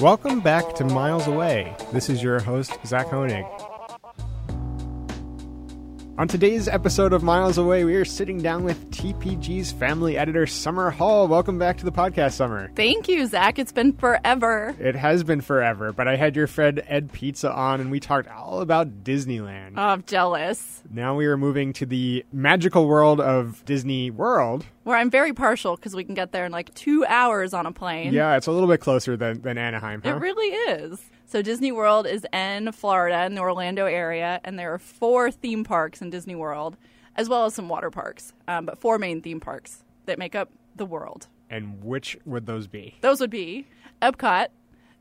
Welcome back to Miles Away. This is your host, Zach Honig. On today's episode of Miles Away, we are sitting down with TPG's family editor, Summer Hall. Welcome back to the podcast, Summer. Thank you, Zach. It's been forever. It has been forever, but I had your friend Ed Pizza on and we talked all about Disneyland. Oh, I'm jealous. now we are moving to the magical world of Disney World. Where I'm very partial because we can get there in like two hours on a plane. Yeah, it's a little bit closer than, than Anaheim, huh? It really is. So Disney World is in Florida, in the Orlando area, and there are four theme parks in Disney World, as well as some water parks, um, but four main theme parks that make up the world. and which would those be? Those would be Epcot,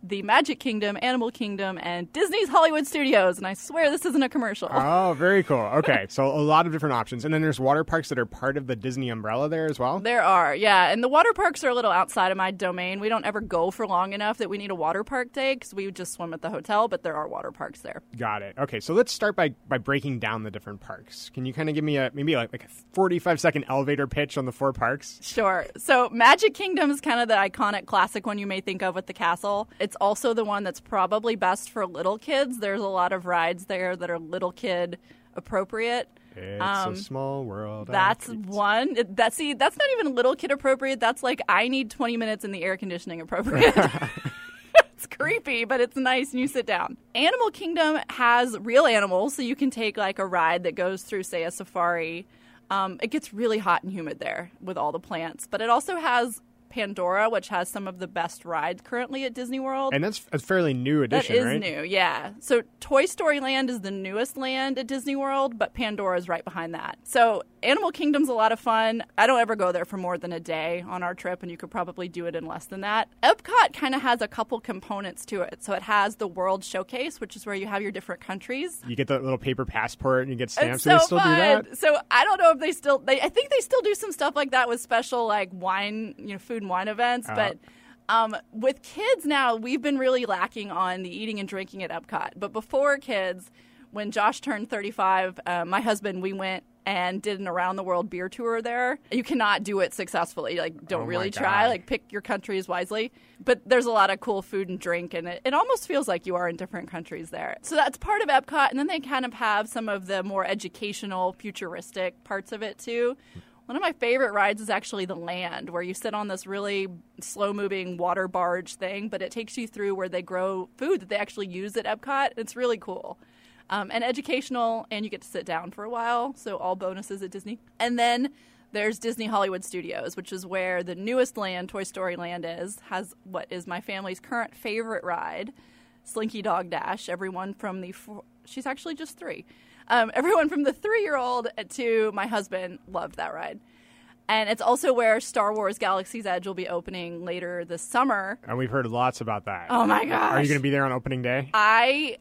the Magic Kingdom, Animal Kingdom, and Disney's Hollywood Studios. And I swear this isn't a commercial. Oh, very cool. Okay, so a lot of different options. And then there's water parks that are part of the Disney umbrella there as well. There are, yeah. And the water parks are a little outside of my domain. We don't ever go for long enough that we need a water park day because we just swim at the hotel, but there are water parks there. Got it. Okay, so let's start by, by breaking down the different parks. Can you kind of give me a maybe like, like a 45 second elevator pitch on the four parks? Sure. So Magic Kingdom is kind of the iconic classic one you may think of with the castle. It's also the one that's probably best for little kids. There's a lot of rides there that are little kid appropriate. It's Um, a small world. That's one. It- That see, that's not even little kid appropriate. That's like I need 20 minutes in the air conditioning appropriate. it's creepy, but it's nice and you sit down. Animal Kingdom has real animals, so you can take like a ride that goes through, say, a safari. Um, it gets really hot and humid there with all the plants, but it also has Pandora, which has some of the best rides currently at Disney World. And that's a fairly new addition, That is right? new, yeah. So Toy Story Land is the newest land at Disney World, but Pandora is right behind that. So Animal Kingdom's a lot of fun. I don't ever go there for more than a day on our trip, and you could probably do it in less than that. Epcot kind of has a couple components to it. So it has the World Showcase, which is where you have your different countries. You get the little paper passport and you get It's stamps. so do they still fun. do that? So I don't know if they still. They, I think they still do some stuff like that with special like wine, you know, food and wine events. Uh-huh. But um, with kids now, we've been really lacking on the eating and drinking at Epcot. But before kids, when Josh turned 35, uh, my husband, we went and did an around the world beer tour there. You cannot do it successfully. Like, don't Oh really try. Like, pick your countries wisely. But there's a lot of cool food and drink, and it, it almost feels like you are in different countries there. So that's part of Epcot. And then they kind of have some of the more educational, futuristic parts of it too. One of my favorite rides is actually the land, where you sit on this really slow moving water barge thing, but it takes you through where they grow food that they actually use at Epcot. It's really cool. Um, and educational, and you get to sit down for a while. So, all bonuses at Disney. And then there's Disney Hollywood Studios, which is where the newest land, Toy Story Land, is, has what is my family's current favorite ride, Slinky Dog Dash. Everyone from the, four, she's actually just three. Um, everyone from the three year old to my husband loved that ride. And it's also where Star Wars Galaxy's Edge will be opening later this summer. And we've heard lots about that. Oh my gosh. Are you going to be there on opening day? I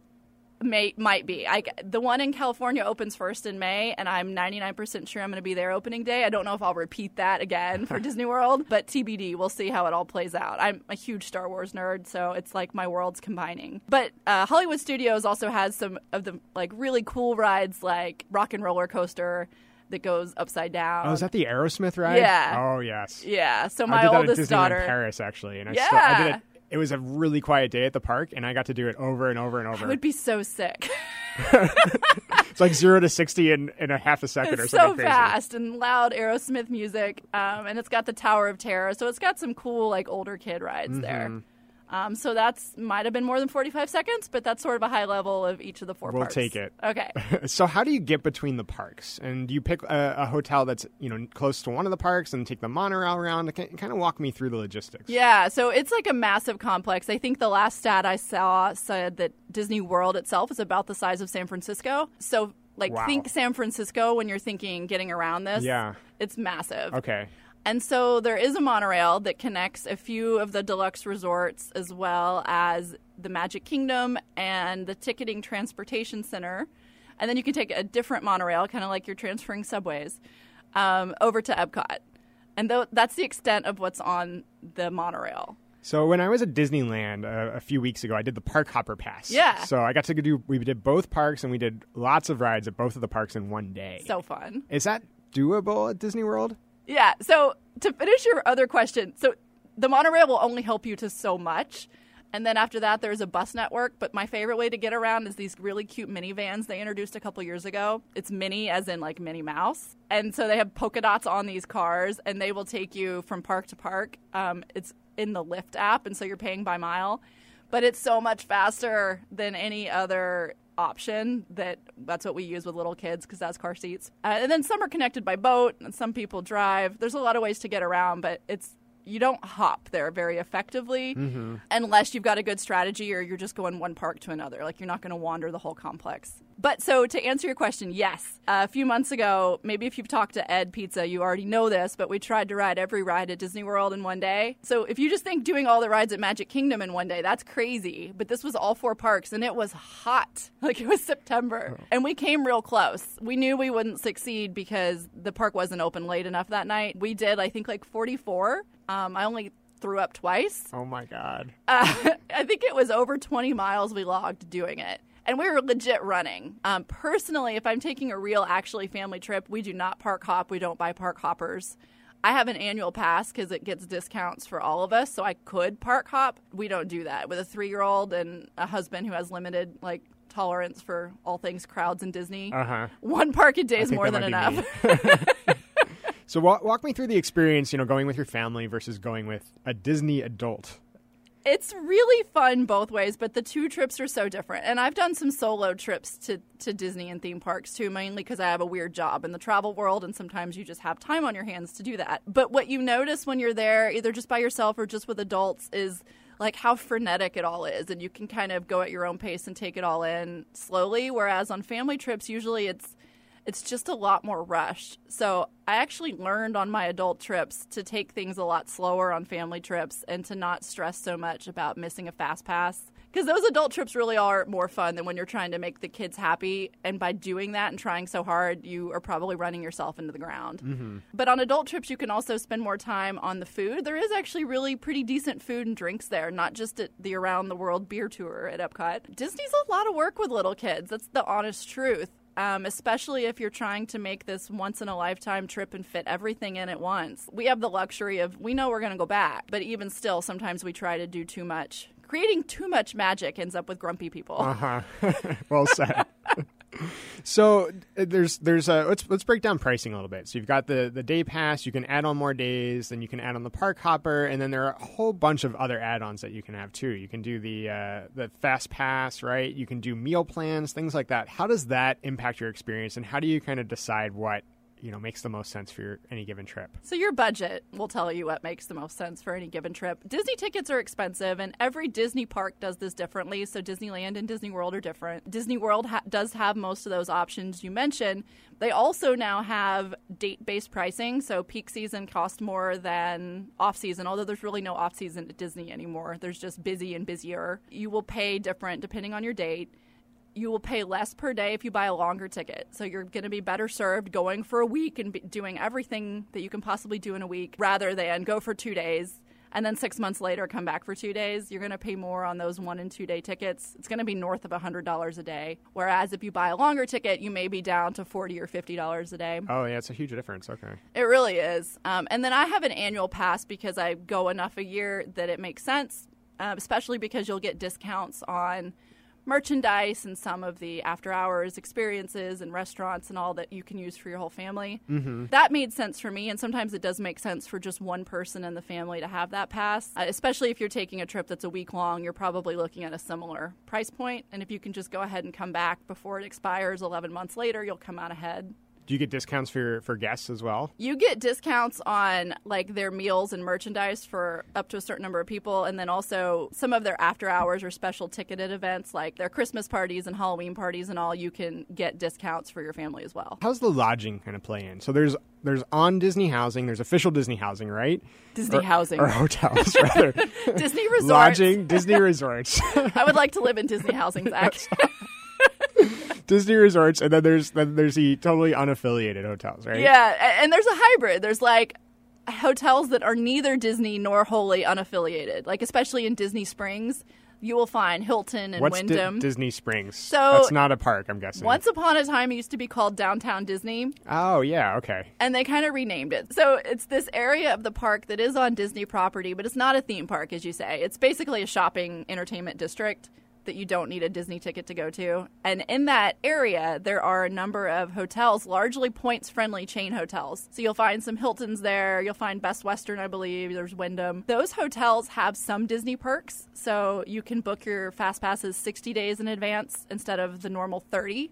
may might be. I the one in California opens first in May, and I'm 99% sure I'm going to be there opening day. I don't know if I'll repeat that again for Disney World, but TBD. We'll see how it all plays out. I'm a huge Star Wars nerd, so it's like my worlds combining. But uh, Hollywood Studios also has some of the like really cool rides, like Rock and Roller Coaster that goes upside down. Oh, is that the Aerosmith ride? Yeah. Oh, yes. yeah. So I my did that at oldest daughter. Paris, actually. And I, still, I did it. It was a really quiet day at the park, and I got to do it over and over and over. I would be so sick. It's like zero to 60 in, in a half a second or It's something so crazy. fast and loud Aerosmith music, um, and it's got the Tower of Terror, so it's got some cool like older kid rides there. Um, so that's might have been more than forty five seconds, but that's sort of a high level of each of the 4 We'll parks. take it. Okay. So how do you get between the parks? And do you pick a, a hotel that's you know close to one of the parks and take the monorail around? Kind of walk me through the logistics. Yeah, so it's like a massive complex. I think the last stat I saw said that Disney World itself is about the size of San Francisco. So Like Wow. think San Francisco when you're thinking getting around this. Yeah. It's massive. Okay. And so there is a monorail that connects a few of the deluxe resorts as well as the Magic Kingdom and the Ticketing Transportation Center. And then you can take a different monorail, kind of like you're transferring subways, um, over to Epcot. And tho- that's the extent of what's on the monorail. So when I was at Disneyland uh, a few weeks ago, I did the Park Hopper Pass. Yeah. So I got to do. We did both parks, and we did lots of rides at both of the parks in one day. So fun. is that doable at Disney World? Yeah. So to finish your other question, so the monorail will only help you to so much. And then after that, there's a bus network. But my favorite way to get around is these really cute minivans they introduced a couple years ago. It's mini, as in like Minnie Mouse. And so they have polka dots on these cars, and they will take you from park to park. Um, it's in the Lyft app, and so you're paying by mile. But it's so much faster than any other option that that's what we use with little kids because that's car seats. Uh, and then some are connected by boat, and some people drive. There's a lot of ways to get around, but it's you don't hop there very effectively unless you've got a good strategy or you're just going one park to another. Like you're not going to wander the whole complex. But so to answer your question, yes. Uh, a few months ago, maybe if you've talked to Ed Pizza, you already know this, but we tried to ride every ride at Disney World in one day. So if you just think doing all the rides at Magic Kingdom in one day, that's crazy. But this was all four parks and it was hot. Like it was September. And we came real close. We knew we wouldn't succeed because the park wasn't open late enough that night. We did, I think, like 44. Um, I only threw up twice. Oh my God. Uh, I think it was over 20 miles we logged doing it. And we were legit running. Um, personally, if I'm taking a real, actually family trip, we do not park hop. We don't buy park hoppers. I have an annual pass because it gets discounts for all of us, so I could park hop. We don't do that with a three year old and a husband who has limited like tolerance for all things crowds and Disney. Uh huh. One park a day is more than enough. So walk, walk me through the experience. You know, going with your family versus going with a Disney adult. it's really fun both ways, but the two trips are so different. And I've done some solo trips to, to Disney and theme parks too, mainly because I have a weird job in the travel world, and sometimes you just have time on your hands to do that. But what you notice when you're there, either just by yourself or just with adults, is like how frenetic it all is, and you can kind of go at your own pace and take it all in slowly. Whereas on family trips, usually it's it's just a lot more rushed. So I actually learned on my adult trips to take things a lot slower on family trips and to not stress so much about missing a fast pass. Because those adult trips really are more fun than when you're trying to make the kids happy. And by doing that and trying so hard, you are probably running yourself into the ground. Mm-hmm. But on adult trips, you can also spend more time on the food. There is actually really pretty decent food and drinks there, not just at the Around the World beer tour at Epcot. Disney's a lot of work with little kids. That's the honest truth um, especially if you're trying to make this once in a lifetime trip and fit everything in at once. We have the luxury of, we know we're going to go back, but even still, sometimes we try to do too much. Creating too much magic ends up with grumpy people. Uh huh. well said. so uh, there's there's a let's let's break down pricing a little bit. So you've got the the day pass. You can add on more days. Then you can add on the park hopper, and then there are a whole bunch of other add-ons that you can have too. You can do the uh, the fast pass, right? You can do meal plans, things like that. How does that impact your experience, and how do you kind of decide what you know makes the most sense for your, any given trip? So your budget will tell you what makes the most sense for any given trip. Disney tickets are expensive, and every Disney park does this differently. So Disneyland and Disney World are different. Disney World ha- does have most of those options you mentioned. They also now have date-based pricing, so peak season costs more than off-season. Although there's really no off-season at Disney anymore. There's just busy and busier. You will pay different depending on your date you will pay less per day if you buy a longer ticket. So you're going to be better served going for a week and doing everything that you can possibly do in a week rather than go for two days and then six months later come back for two days. You're going to pay more on those one and two day tickets. It's going to be north of $100 a day. Whereas if you buy a longer ticket, you may be down to 40 or $50 a day. Oh yeah, it's a huge difference. Okay. It really is. Um, and then I have an annual pass because I go enough a year that it makes sense, uh, especially because you'll get discounts on merchandise and some of the after hours experiences and restaurants and all that you can use for your whole family. Mm-hmm. That made sense for me, and sometimes it does make sense for just one person in the family to have that pass. Uh, especially if you're taking a trip that's a week long, you're probably looking at a similar price point. And if you can just go ahead and come back before it expires 11 months later, you'll come out ahead. Do you get discounts for for guests as well? You get discounts on like their meals and merchandise for up to a certain number of people, and then also some of their after hours or special ticketed events, like their Christmas parties and Halloween parties and all. You can get discounts for your family as well. How's the lodging kind of play in? So there's there's on Disney housing, there's official Disney housing, right? Disney Or- housing, or hotels rather. Disney resorts. Lodging, Disney resorts, I would like to live in Disney housing, Zach. Disney resorts, and then there's then there's the totally unaffiliated hotels, right? Yeah, and there's a hybrid. There's like hotels that are neither Disney nor wholly unaffiliated. Like especially in Disney Springs, you will find Hilton and What's Di- Disney Springs? So- that's not a park, I'm guessing. Once upon a time, it used to be called Downtown Disney, Oh yeah, okay. and they kind of renamed it. So it's this area of the park that is on Disney property, but it's not a theme park, as you say. It's basically a shopping entertainment district that you don't need a Disney ticket to go to. And in that area, there are a number of hotels, largely points friendly chain hotels. So you'll find some Hiltons there, you'll find Best Western, I believe, there's Wyndham. Those hotels have some Disney perks, so you can book your fast passes 60 days in advance instead of the normal 30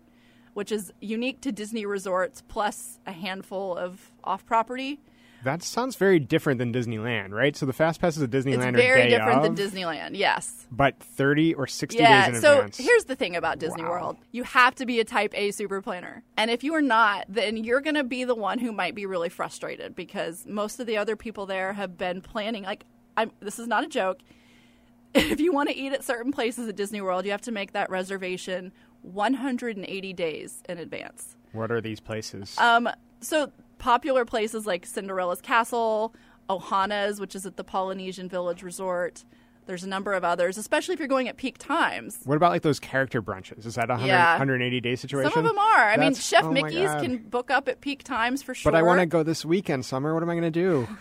which is unique to Disney resorts plus a handful of off property. That sounds very different than Disneyland, right? So the fast passes at Disneyland It's very different than Disneyland, yes. but 30 or 60 Yeah, days in so advance. So here's the thing about Disney Wow. World. You have to be a type A super planner. And if you are not, then you're going to be the one who might be really frustrated because most of the other people there have been planning like I'm this is not a joke. If you want to eat at certain places at Disney World, you have to make that reservation 180 days in advance. What are these places? Um, so popular places like Cinderella's Castle, Ohana's, which is at the Polynesian Village Resort. There's a number of others, especially if you're going at peak times. what about like those character brunches? Is that a 100, Yeah. 180 day situation? Some of them are. I mean, Chef oh Mickey's can book up at peak times for sure. But I want to go this weekend, Summer. What am I going to do?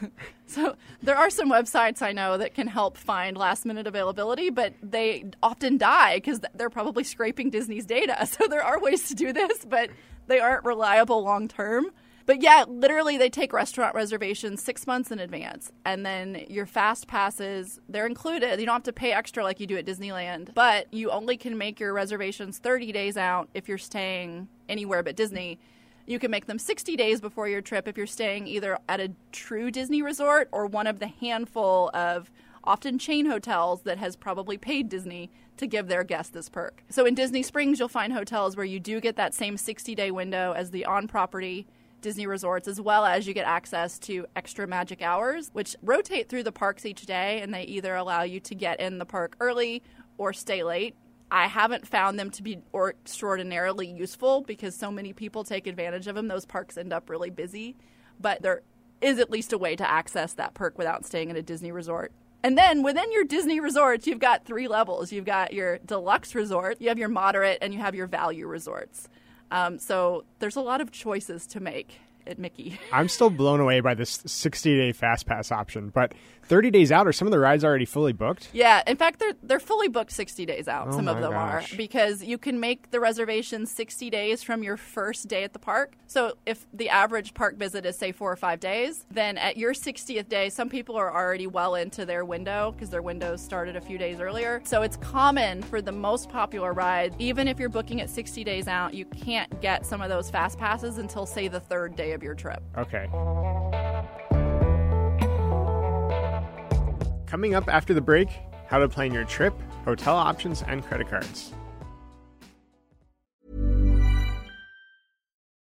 So there are some websites I know that can help find last minute availability, but they often die because they're probably scraping Disney's data. So there are ways to do this, but they aren't reliable long term. But yeah, literally, they take restaurant reservations six months in advance, and then your fast passes they're included. You don't have to pay extra like you do at Disneyland, but you only can make your reservations 30 days out if you're staying anywhere but Disney. You can make them 60 days before your trip if you're staying either at a true Disney resort or one of the handful of often chain hotels that has probably paid Disney to give their guests this perk. So in Disney Springs, you'll find hotels where you do get that same 60 day window as the on property Disney resorts, as well as you get access to extra magic hours, which rotate through the parks each day, and they either allow you to get in the park early or stay late. I haven't found them to be extraordinarily useful because so many people take advantage of them. Those parks end up really busy, but there is at least a way to access that perk without staying at a Disney resort. And then within your Disney resorts, you've got three levels. You've got your deluxe resort, you have your moderate, and you have your value resorts. Um, so there's a lot of choices to make at Mickey. I'm still blown away by this 60 day fast pass option, but 30 days out, are some of the rides already fully booked? Yeah, in fact, they're they're fully booked 60 days out. Oh some of them gosh. are because you can make the reservation 60 days from your first day at the park. So if the average park visit is say four or five days, then at your 60th day, some people are already well into their window because their windows started a few days earlier. So it's common for the most popular rides, even if you're booking it 60 days out, you can't get some of those fast passes until say the third day of your trip. Okay. Coming up after the break, how to plan your trip, hotel options, and credit cards.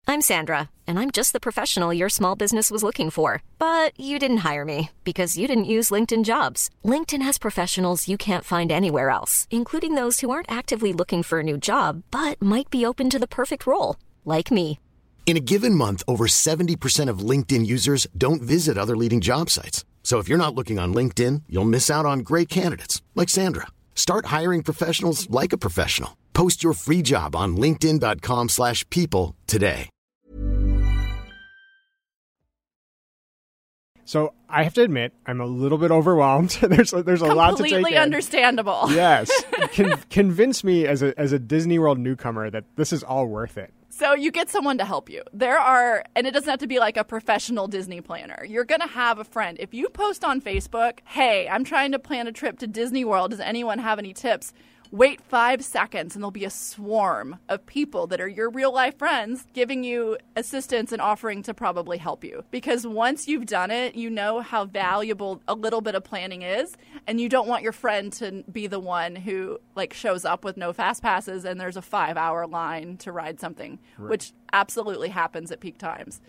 I'm Sandra, and I'm just the professional your small business was looking for. But you didn't hire me because you didn't use LinkedIn jobs. LinkedIn has professionals you can't find anywhere else, including those who aren't actively looking for a new job but might be open to the perfect role, like me. In a given month, over 70% of LinkedIn users don't visit other leading job sites. So if you're not looking on LinkedIn, you'll miss out on great candidates like Sandra. Start hiring professionals like a professional. Post your free job on linkedin.com/people slash people today. So I have to admit, I'm a little bit overwhelmed. there's there's a lot to take Completely in. understandable. Yes, Con- convince me as a as a Disney World newcomer that this is all worth it. So you get someone to help you. There are, and it doesn't have to be like a professional Disney planner. You're going to have a friend. If you post on Facebook, hey, I'm trying to plan a trip to Disney World. Does anyone have any tips? Wait five seconds, and there'll be a swarm of people that are your real life friends giving you assistance and offering to probably help you. Because once you've done it, you know how valuable a little bit of planning is, and you don't want your friend to be the one who like shows up with no fast passes and there's a five hour line to ride something, right. which absolutely happens at peak times.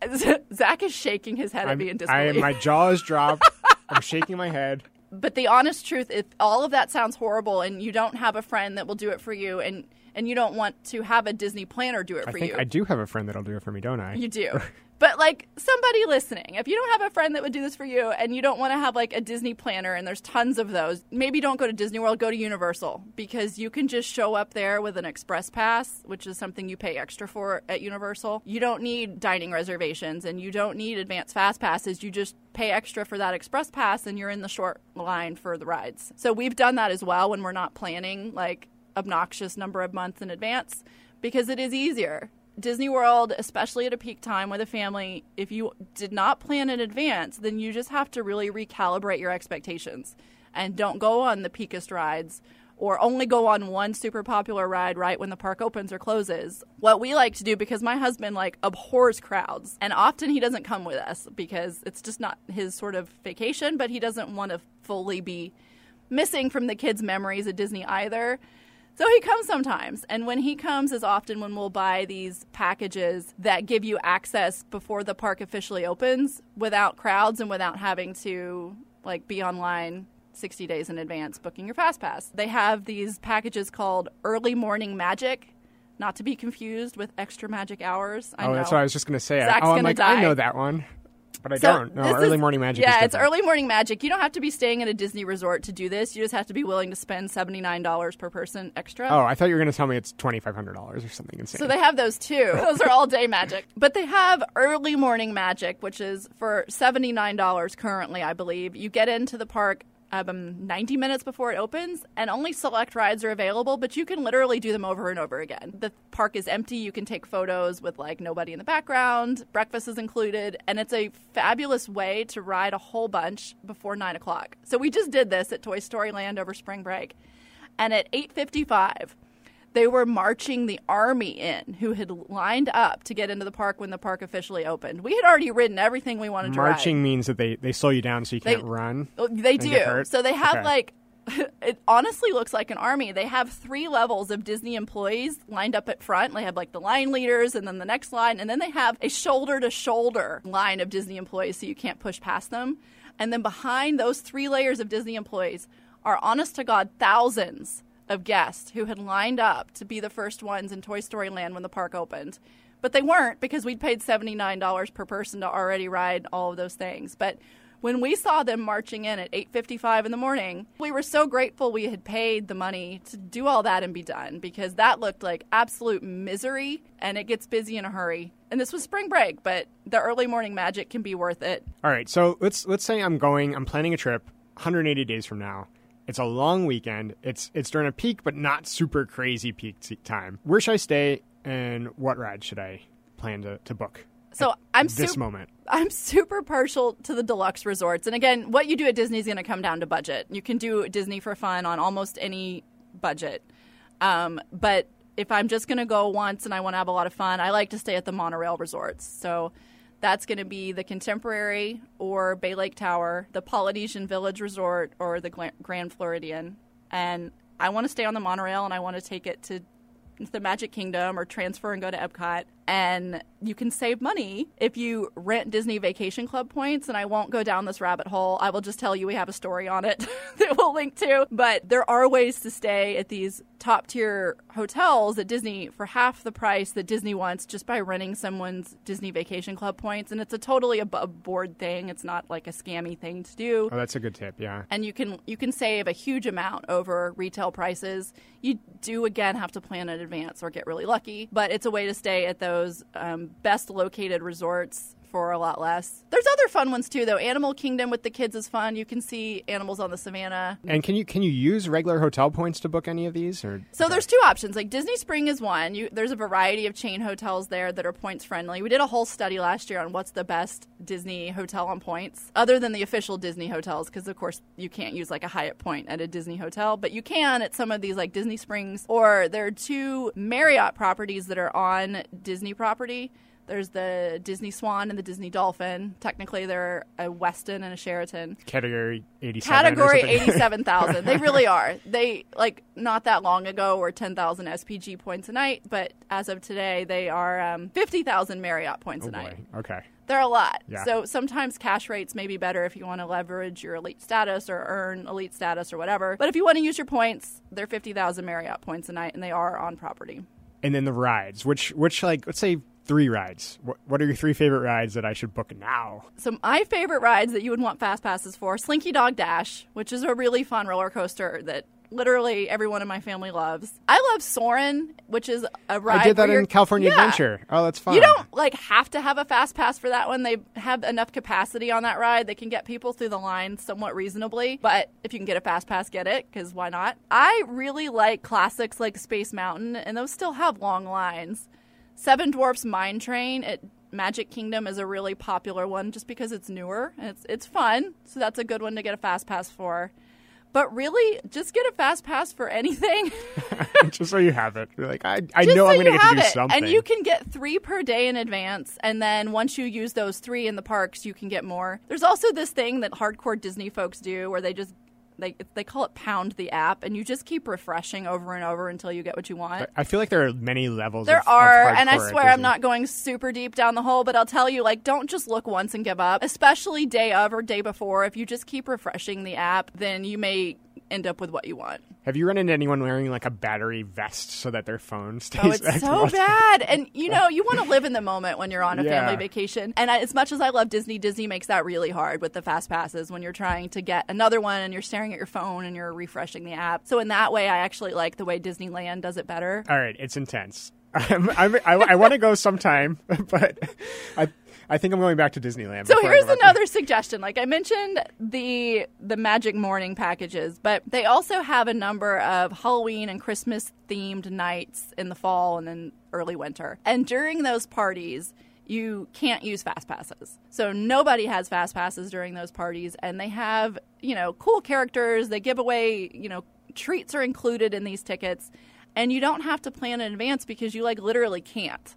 Zach is shaking his head I'm, at me in disbelief. I, my jaw is dropped. I'm shaking my head but the honest truth, if all of that sounds horrible and you don't have a friend that will do it for you and and you don't want to have a Disney planner do it I for think you. I do have a friend that'll do it for me, don't I? You do. But like somebody listening, if you don't have a friend that would do this for you and you don't want to have like a Disney planner and there's tons of those, maybe don't go to Disney World, go to Universal because you can just show up there with an express pass, which is something you pay extra for at Universal. You don't need dining reservations and you don't need advanced fast passes. You just pay extra for that express pass and you're in the short line for the rides. So we've done that as well when we're not planning like obnoxious number of months in advance because it is easier Disney World, especially at a peak time with a family, if you did not plan in advance, then you just have to really recalibrate your expectations and don't go on the peakest rides or only go on one super popular ride right when the park opens or closes. What we like to do because my husband like abhors crowds and often he doesn't come with us because it's just not his sort of vacation, but he doesn't want to fully be missing from the kids' memories at Disney either. So he comes sometimes. And when he comes is often when we'll buy these packages that give you access before the park officially opens without crowds and without having to like be online 60 days in advance booking your fast pass. They have these packages called Early Morning Magic, not to be confused with Extra Magic Hours. I oh, know. that's what I was just going to say. Zach's oh, I'm like, die. I know that one. But I so don't. No, early is, morning magic. Yeah, it's early morning magic. You don't have to be staying at a Disney resort to do this. You just have to be willing to spend seventy nine dollars per person extra. Oh, I thought you were going to tell me it's twenty five hundred dollars or something insane. So they have those too. those are all day magic. But they have early morning magic, which is for seventy nine dollars currently, I believe. You get into the park um, 90 minutes before it opens, and only select rides are available, but you can literally do them over and over again. The park is empty. You can take photos with like nobody in the background. Breakfast is included, and it's a fabulous way to ride a whole bunch before 9 o'clock. So we just did this at Toy Story Land over spring break. And at 855, they were marching the army in who had lined up to get into the park when the park officially opened. We had already ridden everything we wanted Marching to Marching means that they, they slow you down so you can't run. Oh, they do. So they have okay. like it honestly looks like an army. They have three levels of Disney employees lined up at front. They have like the line leaders and then the next line, and then they have a shoulder to shoulder line of Disney employees so you can't push past them. And then behind those three layers of Disney employees are honest to God thousands of guests who had lined up to be the first ones in Toy Story Land when the park opened. But they weren't because we'd paid $79 per person to already ride all of those things. But when we saw them marching in at 8:55 in the morning, we were so grateful we had paid the money to do all that and be done because that looked like absolute misery and it gets busy in a hurry. And this was spring break, but the early morning magic can be worth it. All right, so let's let's say I'm going, I'm planning a trip 180 days from now. It's a long weekend. It's it's during a peak, but not super crazy peak time. Where should I stay, and what ride should I plan to, to book? So I'm this moment. I'm super partial to the deluxe resorts, and again, what you do at Disney is going to come down to budget. You can do Disney for fun on almost any budget, um, but if I'm just going to go once and I want to have a lot of fun, I like to stay at the monorail resorts. So that's going to be the Contemporary or Bay Lake Tower, the Polynesian Village Resort, or the Grand Floridian. And I want to stay on the monorail and I want to take it to the Magic Kingdom or transfer and go to Epcot. And you can save money if you rent Disney Vacation Club points. And I won't go down this rabbit hole. I will just tell you we have a story on it that we'll link to. But there are ways to stay at these top tier hotels at Disney for half the price that Disney wants just by renting someone's Disney Vacation Club points. And it's a totally above board thing. It's not like a scammy thing to do. Oh, that's a good tip. Yeah. And you can you can save a huge amount over retail prices. You do again have to plan in advance or get really lucky, but it's a way to stay at those um, best located resorts for a lot less. There's other fun ones too, though. Animal Kingdom with the kids is fun. You can see animals on the savannah. And can you can you use regular hotel points to book any of these? Or So there's two options. Like Disney Spring is one. You, there's a variety of chain hotels there that are points friendly. We did a whole study last year on what's the best Disney hotel on points, other than the official Disney hotels, because of course you can't use like a Hyatt point at a Disney hotel, but you can at some of these like Disney Springs. Or there are two Marriott properties that are on Disney property. There's the Disney Swan and the Disney Dolphin. Technically, they're a Westin and a Sheraton. category eighty seven. Category 87,000. they really are. They, like, not that long ago were 10,000 SPG points a night, but as of today, they are um, 50,000 Marriott points Oh a night. Okay. They're a lot. Yeah. So sometimes cash rates may be better if you want to leverage your elite status or earn elite status or whatever. But if you want to use your points, they're 50,000 Marriott points a night, and they are on property. And then the rides. Which which like let's say three rides. What, what are your three favorite rides that I should book now? So my favorite rides that you would want fast passes for: Slinky Dog Dash, which is a really fun roller coaster that literally everyone in my family loves. I love Soarin', which is a ride. I did that in California Yeah. Adventure. Oh, that's fun. You don't like have to have a fast pass for that one. They have enough capacity on that ride. They can get people through the line somewhat reasonably. But if you can get a fast pass, get it because why not? I really like classics like Space Mountain, and those still have long lines. Seven Dwarfs Mine Train at Magic Kingdom is a really popular one just because it's newer and it's it's fun. So that's a good one to get a fast pass for. But really, just get a fast pass for anything. just so you have it. You're like I, I Just know so I'm going to get to do it. something. And you can get three per day in advance. And then once you use those three in the parks, you can get more. There's also this thing that hardcore Disney folks do where they just. They, they call it pound the app, and you just keep refreshing over and over until you get what you want. I feel like there are many levels. There of, of are, and I swear I'm not going super deep down the hole, but I'll tell you, like, don't just look once and give up, especially day of or day before. If you just keep refreshing the app, then you may end up with what you want. Have you run into anyone wearing like a battery vest so that their phone oh, stays? Oh, it's so all the time? bad. And you know, you want to live in the moment when you're on a Yeah. family vacation. And I, as much as I love Disney, Disney makes that really hard with the fast passes when you're trying to get another one and you're staring at your phone and you're refreshing the app. So in that way, I actually like the way Disneyland does it better. All right, it's intense. I'm, I'm, I, I want to go sometime, but I I think I'm going back to Disneyland. So here's another suggestion. Like I mentioned the the Magic Morning packages, but they also have a number of Halloween and Christmas themed nights in the fall and then early winter. And during those parties, you can't use fast passes. So nobody has fast passes during those parties and they have, you know, cool characters, they give away, you know, treats are included in these tickets and you don't have to plan in advance because you like literally can't.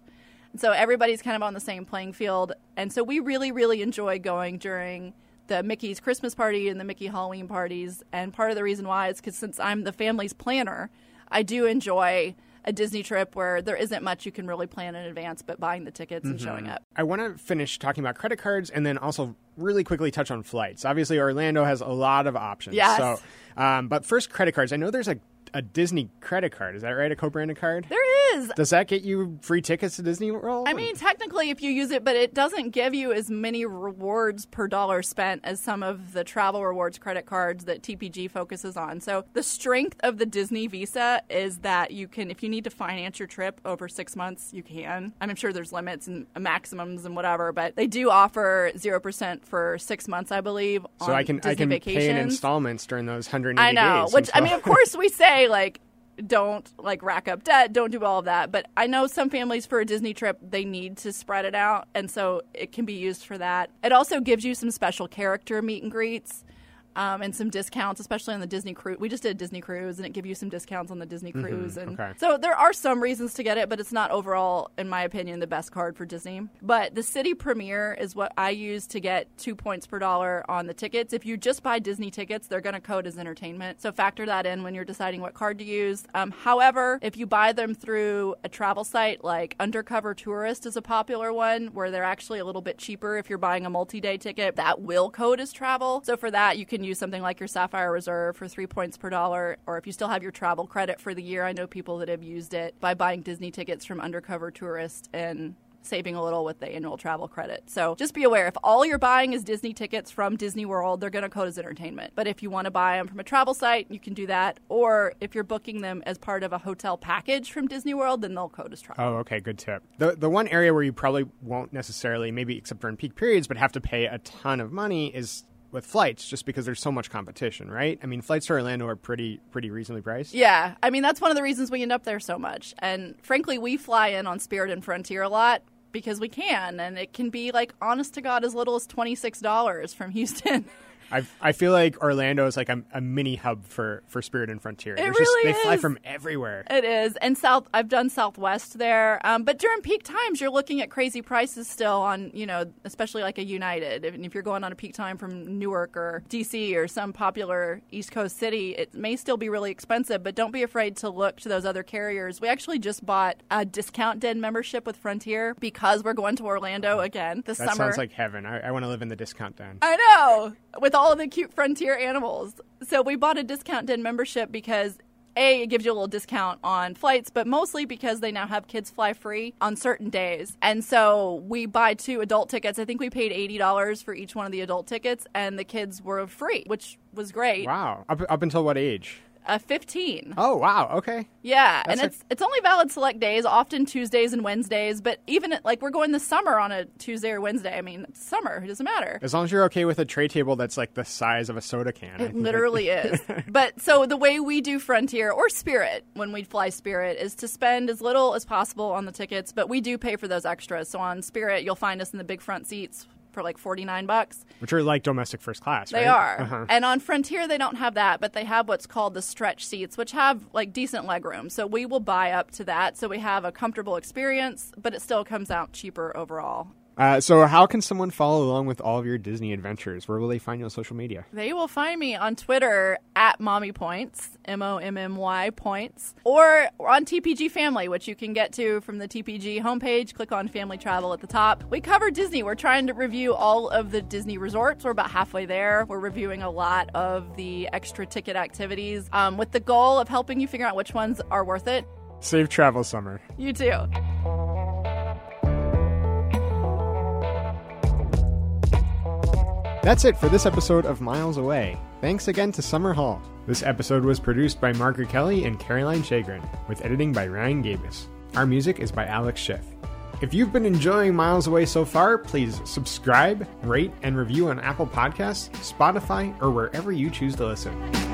So everybody's kind of on the same playing field. And so we really, really enjoy going during the Mickey's Christmas party and the Mickey Halloween parties. And part of the reason why is because since I'm the family's planner, I do enjoy a Disney trip where there isn't much you can really plan in advance but buying the tickets and showing up. I want to finish talking about credit cards and then also really quickly touch on flights. Obviously, Orlando has a lot of options. Yes. So, um, but first, credit cards. I know there's a a Disney credit card. Is that right? A co-branded card. There is. Does that get you free tickets to Disney World? I mean, technically, if you use it, but it doesn't give you as many rewards per dollar spent as some of the travel rewards credit cards that TPG focuses on. So, the strength of the Disney Visa is that you can, if you need to finance your trip over six months, you can. I'm sure there's limits and maximums and whatever, but they do offer 0% for six months, I believe. so on I can Disney I can vacations. pay in installments during those 180 I know. days. Which I mean, of course, we say like don't like rack up debt, don't do all of that. But I know some families for a Disney trip they need to spread it out, and so it can be used for that. It also gives you some special character meet and greets. Um, and some discounts, especially on the Disney cruise. We just did a Disney cruise, and it give you some discounts on the Disney cruise. And okay. so there are some reasons to get it, but it's not overall, in my opinion, the best card for Disney. But the Citi Premier is what I use to get two points per dollar on the tickets. If you just buy Disney tickets, they're going to code as entertainment. So factor that in when you're deciding what card to use. Um, however, if you buy them through a travel site like Undercover Tourist is a popular one where they're actually a little bit cheaper if you're buying a multi day ticket, that will code as travel. So for that, you can use something like your Sapphire Reserve for three points per dollar. Or if you still have your travel credit for the year, I know people that have used it by buying Disney tickets from Undercover tourists and saving a little with the annual travel credit. So just be aware if all you're buying is Disney tickets from Disney World, they're going to code as entertainment. But if you want to buy them from a travel site, you can do that. Or if you're booking them as part of a hotel package from Disney World, then they'll code as travel. Oh, okay, good tip. The the one area where you probably won't necessarily, maybe except during peak periods, but have to pay a ton of money is with flights, just because there's so much competition, right? I mean, flights to Orlando are pretty pretty reasonably priced. Yeah, I mean that's one of the reasons we end up there so much. And frankly, we fly in on Spirit and Frontier a lot because we can, and it can be like honest to God as little as twenty six dollars from Houston. I I feel like Orlando is like a, a, mini hub for, for Spirit and Frontier. It There's really just, They fly from everywhere. It is, and South. I've done Southwest there, um, but during peak times, you're looking at crazy prices still on, you know, especially like a United. If, if you're going on a peak time from Newark or DC or some popular East Coast city, it may still be really expensive. But don't be afraid to look to those other carriers. We actually just bought a discount den membership with Frontier because we're going to Orlando again this That summer. That sounds like heaven. I, I want to live in the discount den. I know, with all of the cute Frontier animals. So we bought a discount den membership because a it gives you a little discount on flights, but mostly because they now have kids fly free on certain days. And so we buy two adult tickets. I think we paid eighty dollars for each one of the adult tickets, and the kids were free, which was great. Wow. Up up until what age? Uh, Fifteen. Oh wow. Okay. Yeah, That's and a- it's it's only valid select days, often Tuesdays and Wednesdays. But even at, like we're going this summer on a Tuesday or Wednesday. I mean, it's summer. It doesn't matter. As long as you're okay with a tray table that's like the size of a soda can. It literally is. But so the way we do Frontier or Spirit when we fly Spirit is to spend as little as possible on the tickets, but we do pay for those extras. So on Spirit, you'll find us in the big front seats for like 49 bucks. which are like domestic first class. They right? are. Uh-huh. And on Frontier, they don't have that, but they have what's called the stretch seats, which have like decent leg room. So we will buy up to that. So we have a comfortable experience, but it still comes out cheaper overall. Uh, so, how can someone follow along with all of your Disney adventures? Where will they find you on social media? They will find me on Twitter at Mommy Points, M O M M Y Points, or on TPG Family, which you can get to from the TPG homepage. Click on Family Travel at the top. We cover Disney. We're trying to review all of the Disney resorts. We're about halfway there. We're reviewing a lot of the extra ticket activities um, with the goal of helping you figure out which ones are worth it. Safe travel summer. You too. That's it for this episode of Miles Away. Thanks again to Summer Hall. This episode was produced by Margaret Kelly and Caroline Chagrin, with editing by Ryan Gabus. Our music is by Alex Schiff. If you've been enjoying Miles Away so far, please subscribe, rate, and review on Apple Podcasts, Spotify, or wherever you choose to listen.